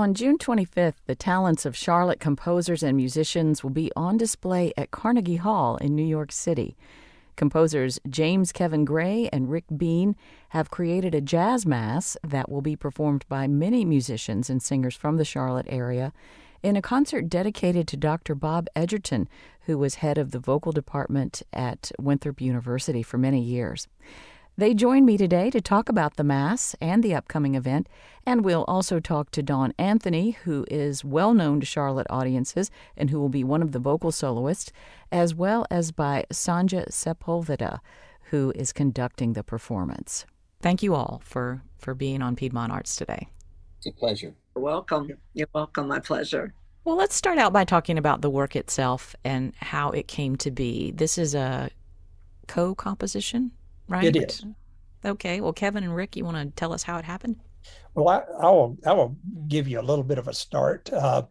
On June 25th, the talents of Charlotte composers and musicians will be on display at Carnegie Hall in New York City. Composers James Kevin Gray and Rick Bean have created a jazz mass that will be performed by many musicians and singers from the Charlotte area in a concert dedicated to Dr. Bob Edgerton, who was head of the vocal department at Winthrop University for many years. They join me today to talk about the Mass and the upcoming event, and we'll also talk to Dawn Anthony, who is well known to Charlotte audiences and who will be one of the vocal soloists, as well as by Sanja Sepulveda, who is conducting the performance. Thank you all for, for being on Piedmont Arts today. It's a pleasure. You're welcome. You're welcome. My pleasure. Well, let's start out by talking about the work itself and how it came to be. This is a co composition right? It is. Okay. Well, Kevin and Rick, you want to tell us how it happened? Well, I, I will. I will give you a little bit of a start. Uh,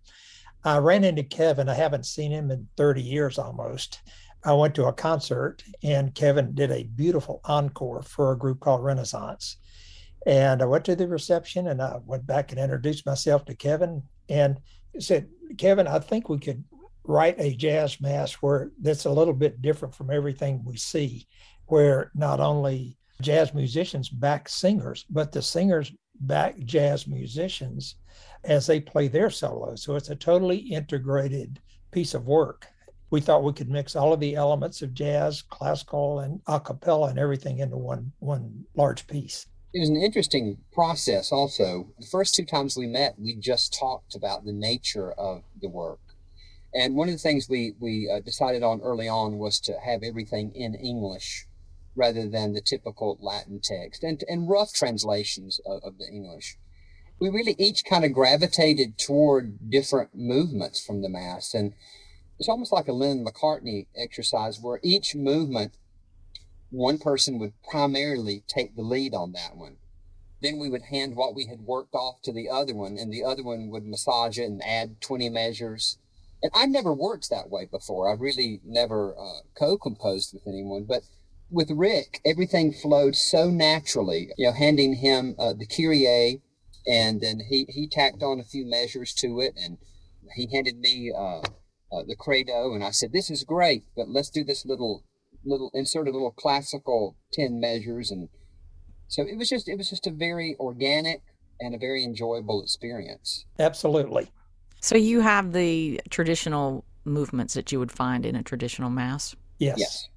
I ran into Kevin. I haven't seen him in 30 years almost. I went to a concert and Kevin did a beautiful encore for a group called Renaissance. And I went to the reception and I went back and introduced myself to Kevin and said, Kevin, I think we could write a jazz mass where that's a little bit different from everything we see where not only jazz musicians back singers, but the singers back jazz musicians as they play their solos. So it's a totally integrated piece of work. We thought we could mix all of the elements of jazz, classical, and a cappella and everything into one one large piece. It was an interesting process also. The first two times we met, we just talked about the nature of the work. And one of the things we, we uh, decided on early on was to have everything in English rather than the typical Latin text and, and rough translations of, of the English. We really each kind of gravitated toward different movements from the Mass. And it's almost like a Lennon McCartney exercise where each movement, one person would primarily take the lead on that one. Then we would hand what we had worked off to the other one, and the other one would massage it and add 20 measures. And I never worked that way before. I really never uh, co composed with anyone, but with Rick, everything flowed so naturally. You know, handing him uh, the Kyrie, and then he he tacked on a few measures to it, and he handed me uh, uh, the credo, and I said, "This is great, but let's do this little little insert a little classical ten measures." And so it was just it was just a very organic and a very enjoyable experience. Absolutely. So you have the traditional movements that you would find in a traditional mass. Yes. yes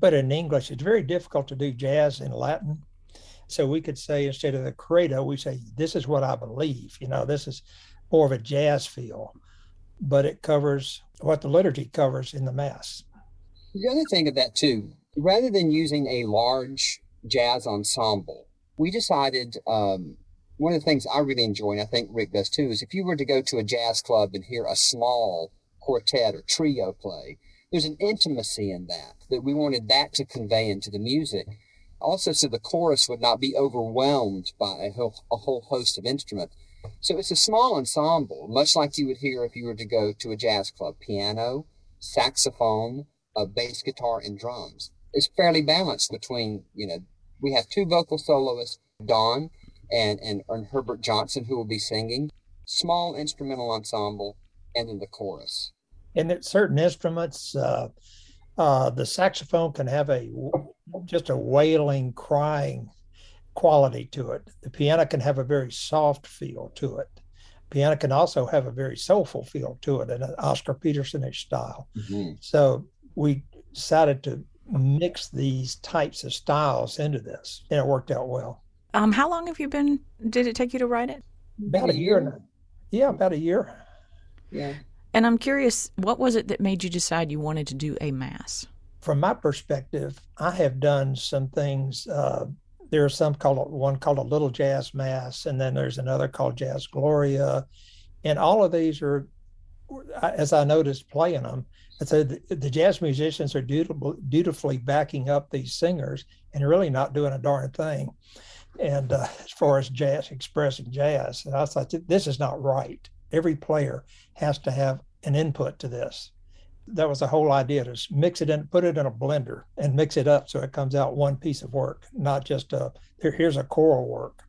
but in English, it's very difficult to do jazz in Latin. So we could say instead of the credo, we say, This is what I believe. You know, this is more of a jazz feel, but it covers what the liturgy covers in the Mass. The other thing of that, too, rather than using a large jazz ensemble, we decided um, one of the things I really enjoy, and I think Rick does too, is if you were to go to a jazz club and hear a small quartet or trio play, there's an intimacy in that that we wanted that to convey into the music. Also, so the chorus would not be overwhelmed by a whole, a whole host of instruments. So it's a small ensemble, much like you would hear if you were to go to a jazz club. Piano, saxophone, a bass guitar, and drums. It's fairly balanced between, you know, we have two vocal soloists, Dawn and, and, and Herbert Johnson, who will be singing, small instrumental ensemble, and then the chorus and at certain instruments, uh, uh, the saxophone can have a just a wailing, crying quality to it. The piano can have a very soft feel to it. Piano can also have a very soulful feel to it in an Oscar Petersonish style. Mm-hmm. So we decided to mix these types of styles into this, and it worked out well. Um, how long have you been? Did it take you to write it? About a year. Yeah, about a year. Yeah. And I'm curious, what was it that made you decide you wanted to do a mass? From my perspective, I have done some things. Uh, there's some called one called a little jazz mass, and then there's another called Jazz Gloria, and all of these are, as I noticed playing them, I said the, the jazz musicians are dutiful, dutifully backing up these singers and really not doing a darn thing. And uh, as far as jazz expressing jazz, and I thought this is not right every player has to have an input to this. That was the whole idea to mix it in, put it in a blender and mix it up so it comes out one piece of work, not just a, here, here's a choral work.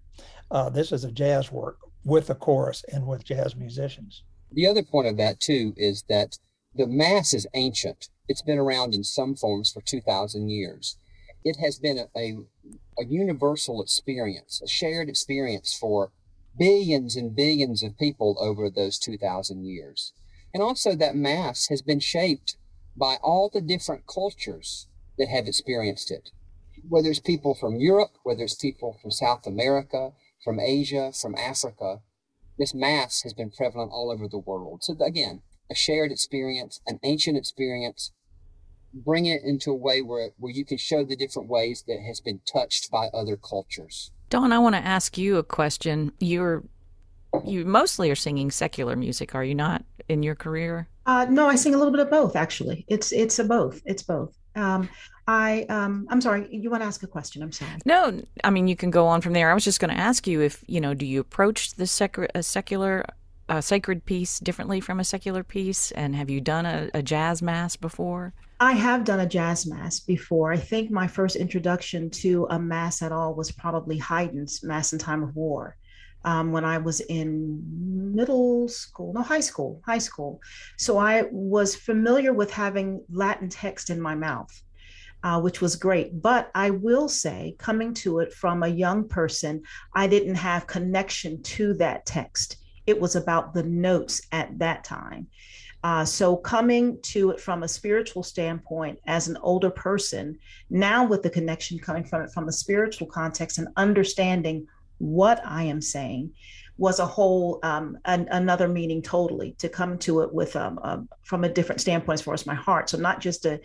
Uh, this is a jazz work. with the chorus and with jazz musicians. The other point of that, too, is that the Mass is ancient. It's been around in some forms for 2,000 years. It has been a, a, a universal experience, a shared experience for billions and billions of people over those 2,000 years. And also, that Mass has been shaped by all the different cultures that have experienced it. Whether it's people from Europe, whether it's people from South America, from Asia, from Africa, this Mass has been prevalent all over the world. So, again, a shared experience, an ancient experience, bring it into a way where, where you can show the different ways that has been touched by other cultures. Dawn, I want to ask you a question. You're you mostly are singing secular music, are you not, in your career? Uh, no, I sing a little bit of both. Actually, it's it's a both. It's both. Um, I um, I'm sorry. You want to ask a question? I'm sorry. No, I mean you can go on from there. I was just going to ask you if you know, do you approach the sec- a secular a sacred piece differently from a secular piece? And have you done a, a, jazz mass before? I have done a jazz mass before. I think my first introduction to a mass at all was probably Haydn's Mass in Time of War. Um, when I was in middle school, no, high school, high school. So I was familiar with having Latin text in my mouth, uh, which was great. But I will say, coming to it from a young person, I didn't have connection to that text it was about the notes at that time. Uh, so, coming to it from a spiritual standpoint as an older person, now with the connection coming from it from a spiritual context and understanding what I am saying, was a whole um, an, another meaning totally to come to it with um, uh, from a different standpoint as far as my heart. So, not just a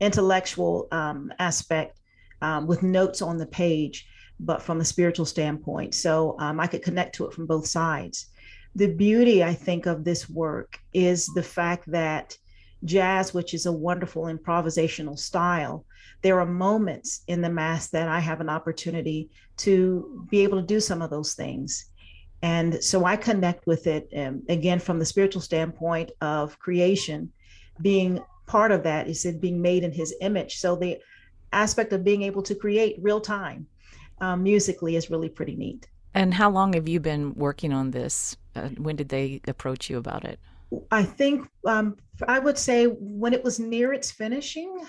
intellectual um, aspect um, with notes on the page, but from a spiritual standpoint. So, um, I could connect to it from both sides the beauty, I think, of this work is the fact that jazz, which is a wonderful improvisational style, there are moments in the Mass that I have an opportunity to be able to do some of those things. And so I connect with it um, again from the spiritual standpoint of creation, being part of that is it being made in his image. So the aspect of being able to create real time um, musically is really pretty neat. And how long have you been working on this? Uh, when did they approach you about it? I think um, I would say when it was near its finishing,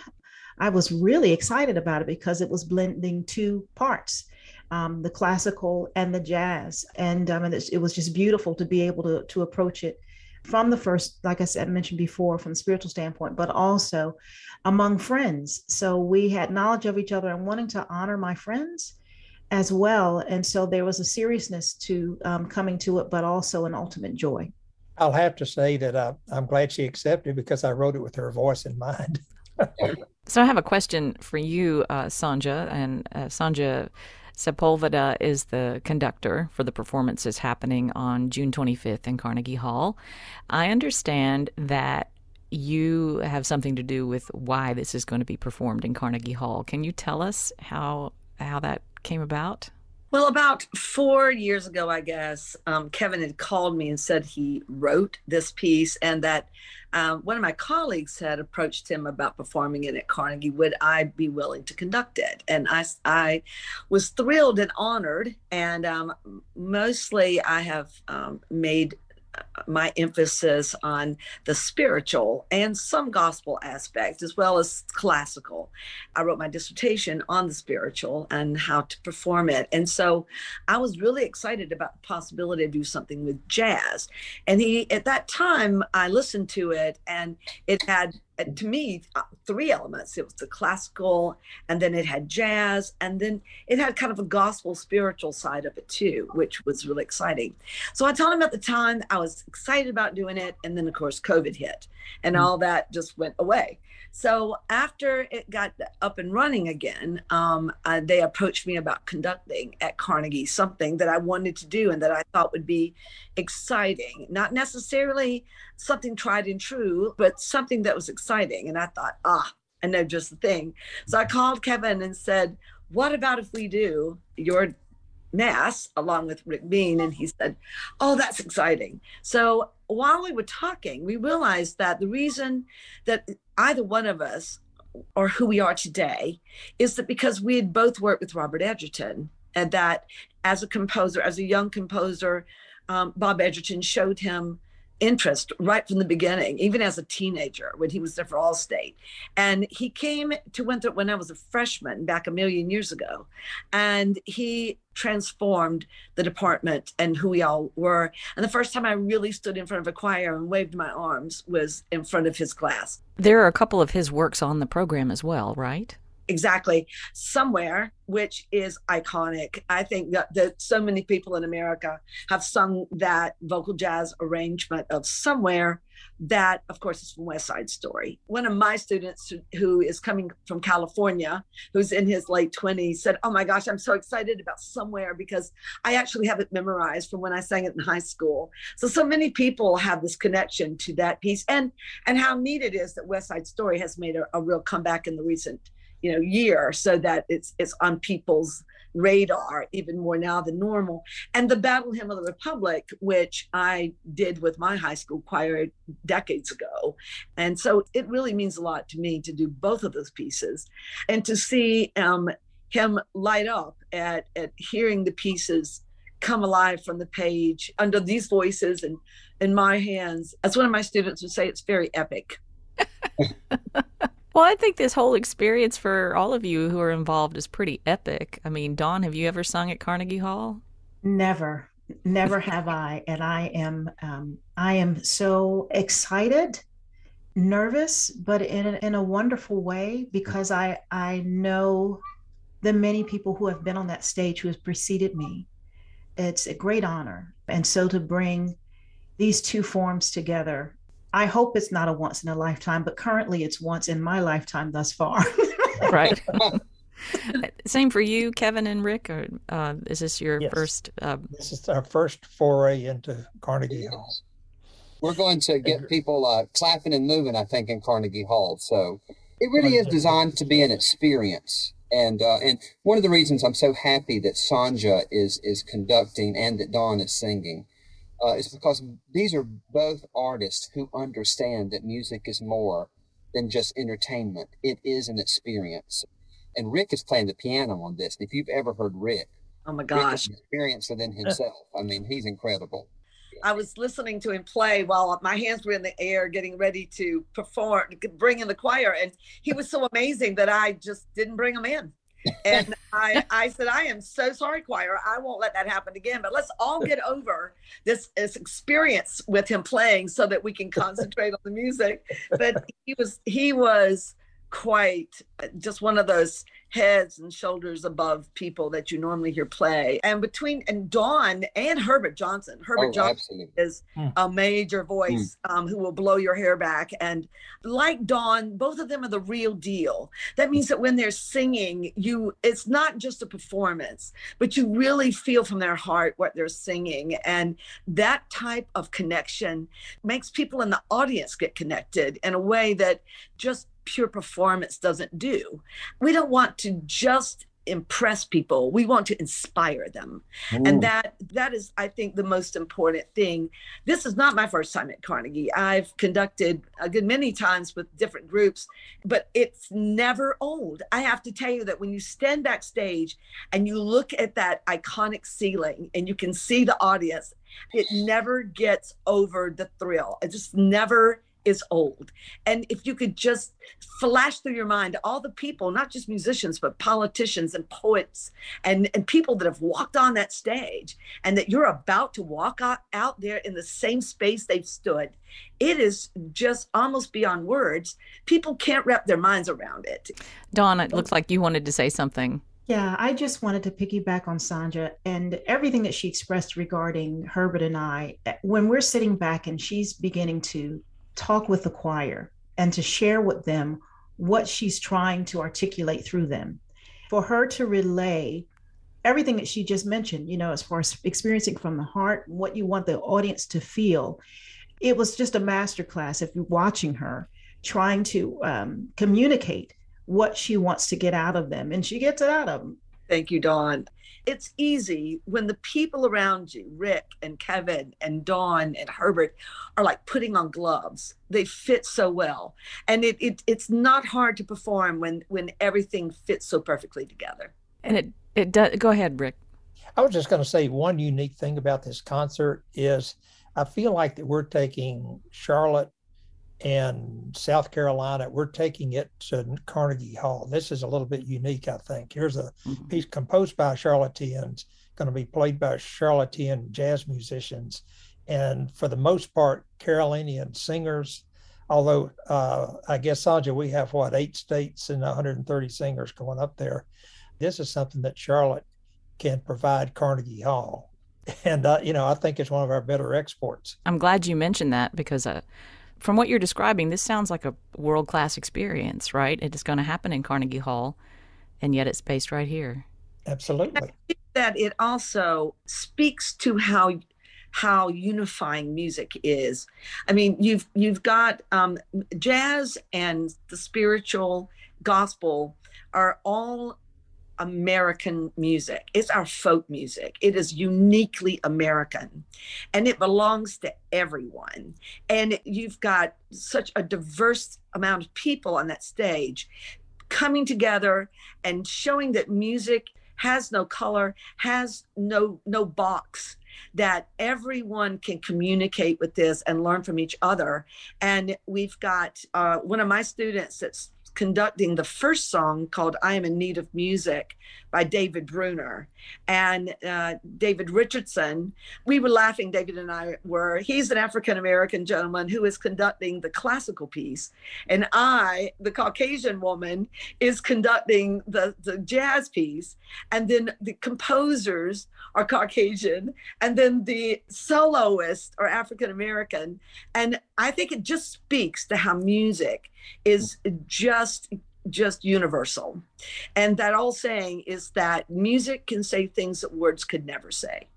I was really excited about it because it was blending two parts. Um, the classical and the jazz, and um, and it, was just beautiful to be able to to approach it from the first, like I said, mentioned before, from the spiritual standpoint, but also among friends. So we had knowledge of each other and wanting to honor my friends as well. And so there was a seriousness to um, coming to it, but also an ultimate joy. I'll have to say that uh, I'm glad she accepted because I wrote it with her voice in mind. so I have a question for you, uh, Sanja, and uh, Sanja. Sepulveda is the conductor for the performances happening on June 25th in Carnegie Hall. I understand that you have something to do with why this is going to be performed in Carnegie Hall. Can you tell us how how that came about? Well, about four years ago, I guess, um, Kevin had called me and said he wrote this piece and that um, one of my colleagues had approached him about performing it at Carnegie. Would I be willing to conduct it? And I, I was thrilled and honored. And um, mostly I have um, made my emphasis on the spiritual and some gospel aspects as well as classical. I wrote my dissertation on the spiritual and how to perform it. And so I was really excited about the possibility to do something with jazz. And he at that time I listened to it and it had to me uh, three elements it was the classical and then it had jazz and then it had kind of a gospel spiritual side of it too which was really exciting so i told him at the time i was excited about doing it and then of course covid hit and mm-hmm. all that just went away so after it got up and running again, um, uh, they approached me about conducting at Carnegie something that I wanted to do and that I thought would be exciting. Not necessarily something tried and true, but something that was exciting. And I thought, ah, I know just the thing. So I called Kevin and said, what about if we do your Mass along with Rick Bean? And he said, oh, that's exciting. So while we were talking, we realized that the reason that either one of us or who we are today is that because we had both worked with Robert Edgerton and that as a composer, as a young composer, um, Bob Edgerton showed him interest right from the beginning, even as a teenager when he was there for Allstate. And he came to Winthrop when I was a freshman back a million years ago. And he transformed the department and who we all were. And the first time I really stood in front of a choir and waved my arms was in front of his class. There are a couple of his works on the program as well, right? Exactly. Somewhere which is iconic. I think that, that so many people in america have sung that vocal jazz arrangement of somewhere that of course is from west side story. One of my students who is coming from california who's in his late 20s said oh my gosh i'm so excited about somewhere because i actually have it memorized from when i sang it in high school. So so many people have this connection to that piece and and how neat it is that west side story has made a, a real comeback in the recent you know year so that it's it's on people's radar even more now than normal. And the battle hymn of the republic which i did with my high school choir decades ago. And so it really means a lot to me to do both of those pieces and to see um, him light up at, at hearing the pieces come alive from the page under these voices and in my hands. As one of my students would say it's very epic Well, I think this whole experience for all of you who are involved is pretty epic. I mean, Dawn, have you ever sung at Carnegie Hall? Never, never have I, and I am, um, I am so excited, nervous, but in a, in a wonderful way because I I know the many people who have been on that stage who have preceded me. It's a great honor, and so to bring these two forms together I hope it's not a once in a lifetime, but currently it's once in my lifetime thus far. right. Same for you, Kevin and Rick. Or uh, is this your Yes. first? Uh, This is our first foray into Carnegie Hall. We're going to get people uh, clapping and moving, I think, in Carnegie Hall. So it really is designed to be an experience. And uh, and one of the reasons I'm so happy that Sanja is is conducting and that Dawn is singing uh, is because these are both artists who understand that music is more than just entertainment. It is an experience. And Rick is playing the piano on this. If you've ever heard Rick, oh my Rick gosh an experience within himself. I mean, he's incredible. I was listening to him play while my hands were in the air, getting ready to perform, bring in the choir, and he was so amazing that I just didn't bring him in. And I, I said, I am so sorry, choir. I won't let that happen again. But let's all get over this, this experience with him playing, so that we can concentrate on the music. But he was, he was quite just one of those heads and shoulders above people that you normally hear play. And between and Dawn and Herbert Johnson, Herbert Oh, Johnson absolutely. is Hmm. a major voice um, who will blow your hair back. And like Dawn, both of them are the real deal. That means that when they're singing, you it's not just a performance, but you really feel from their heart what they're singing. And that type of connection makes people in the audience get connected in a way that just pure performance doesn't do. We don't want to just impress people. We want to inspire them. And that that is i think the most important thing. This is not my first time at carnegie. I've conducted a good many times with different groups but it's never old. I have to tell you that when you stand backstage and you look at that iconic ceiling and you can see the audience it never gets over the thrill. It just never is old. And if you could just flash through your mind all the people, not just musicians, but politicians and poets and, and people that have walked on that stage and that you're about to walk out, out there in the same space they've stood, it is just almost beyond words. People can't wrap their minds around it. Dawn, it looks like you wanted to say something. Yeah, I just wanted to piggyback on Sandra and everything that she expressed regarding Herbert and I. When we're sitting back and she's beginning to talk with the choir and to share with them what she's trying to articulate through them. For her to relay everything that she just mentioned, you know, as far as experiencing from the heart, what you want the audience to feel, it was just a masterclass if you're watching her trying to um, communicate what she wants to get out of them, and she gets it out of them. Thank you, Dawn. It's easy when the people around you, Rick and Kevin and Dawn and Herbert, are like putting on gloves. They fit so well. And it, it it's not hard to perform when when everything fits so perfectly together. And it it does. Go ahead, Rick. I was just going to say one unique thing about this concert is I feel like that we're taking Charlotte and South Carolina, we're taking it to Carnegie Hall. This is a little bit unique, I think. Here's a mm-hmm. piece composed by Charlotteans, going to be played by Charlottean jazz musicians, and for the most part, Carolinian singers. Although uh, I guess Sandhya, we have what eight states and 130 singers going up there. This is something that Charlotte can provide Carnegie Hall, and uh, you know I think it's one of our better exports. I'm glad you mentioned that because. Uh, from what you're describing, this sounds like a world class experience, right? It is going to happen in Carnegie Hall, and yet it's based right here. Absolutely. that it also speaks to how how unifying music is. I mean, you've you've got um, jazz and the spiritual gospel are all American music. It's our folk music. It is uniquely American and it belongs to everyone. And you've got such a diverse amount of people on that stage coming together and showing that music has no color, has no no box that everyone can communicate with this and learn from each other. And we've got uh, one of my students that's conducting the first song called I Am in Need of Music by David Brunner. And uh, David Richardson, we were laughing, David and I were. He's an African American gentleman who is conducting the classical piece. And I, the Caucasian woman, is conducting the, the jazz piece. And then the composers are Caucasian. And then the soloists are African American. And I think it just speaks to how music is just just universal. And that all saying is that music can say things that words could never say.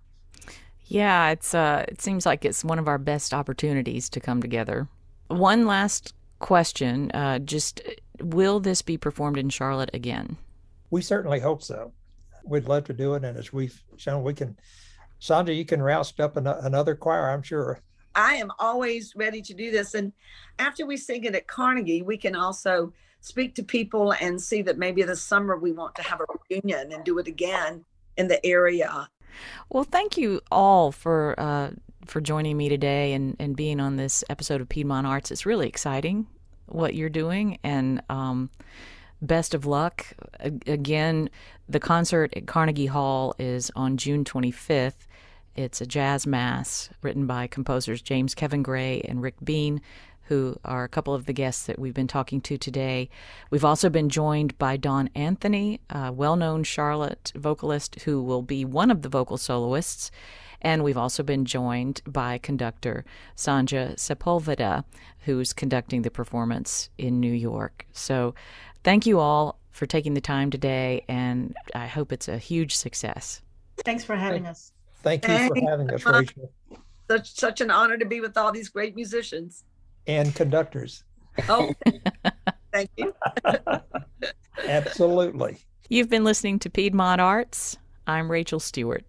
Yeah, it's uh it seems like it's one of our best opportunities to come together. One last question, uh just will this be performed in Charlotte again? We certainly hope so. We'd love to do it and as we've shown we can Sandra, you can roust up an, another choir, I'm sure. I am always ready to do this. And after we sing it at Carnegie, we can also speak to people and see that maybe this summer we want to have a reunion and do it again in the area. Well, thank you all for uh, for joining me today and, and being on this episode of Piedmont Arts. It's really exciting what you're doing, and um, best of luck. Again, the concert at Carnegie Hall is on June 25th. It's a jazz mass written by composers James Kevin Gray and Rick Bean, who are a couple of the guests that we've been talking to today. We've also been joined by Dawn Anthony, a well known Charlotte vocalist who will be one of the vocal soloists. And we've also been joined by conductor Sanja Sepulveda, who's conducting the performance in New York. So thank you all for taking the time today, and I hope it's a huge success. Thanks for having us. Thank you for having us, Rachel. Such such an honor to be with all these great musicians and conductors. Oh, thank you. Absolutely. You've been listening to Piedmont Arts. I'm Rachel Stewart.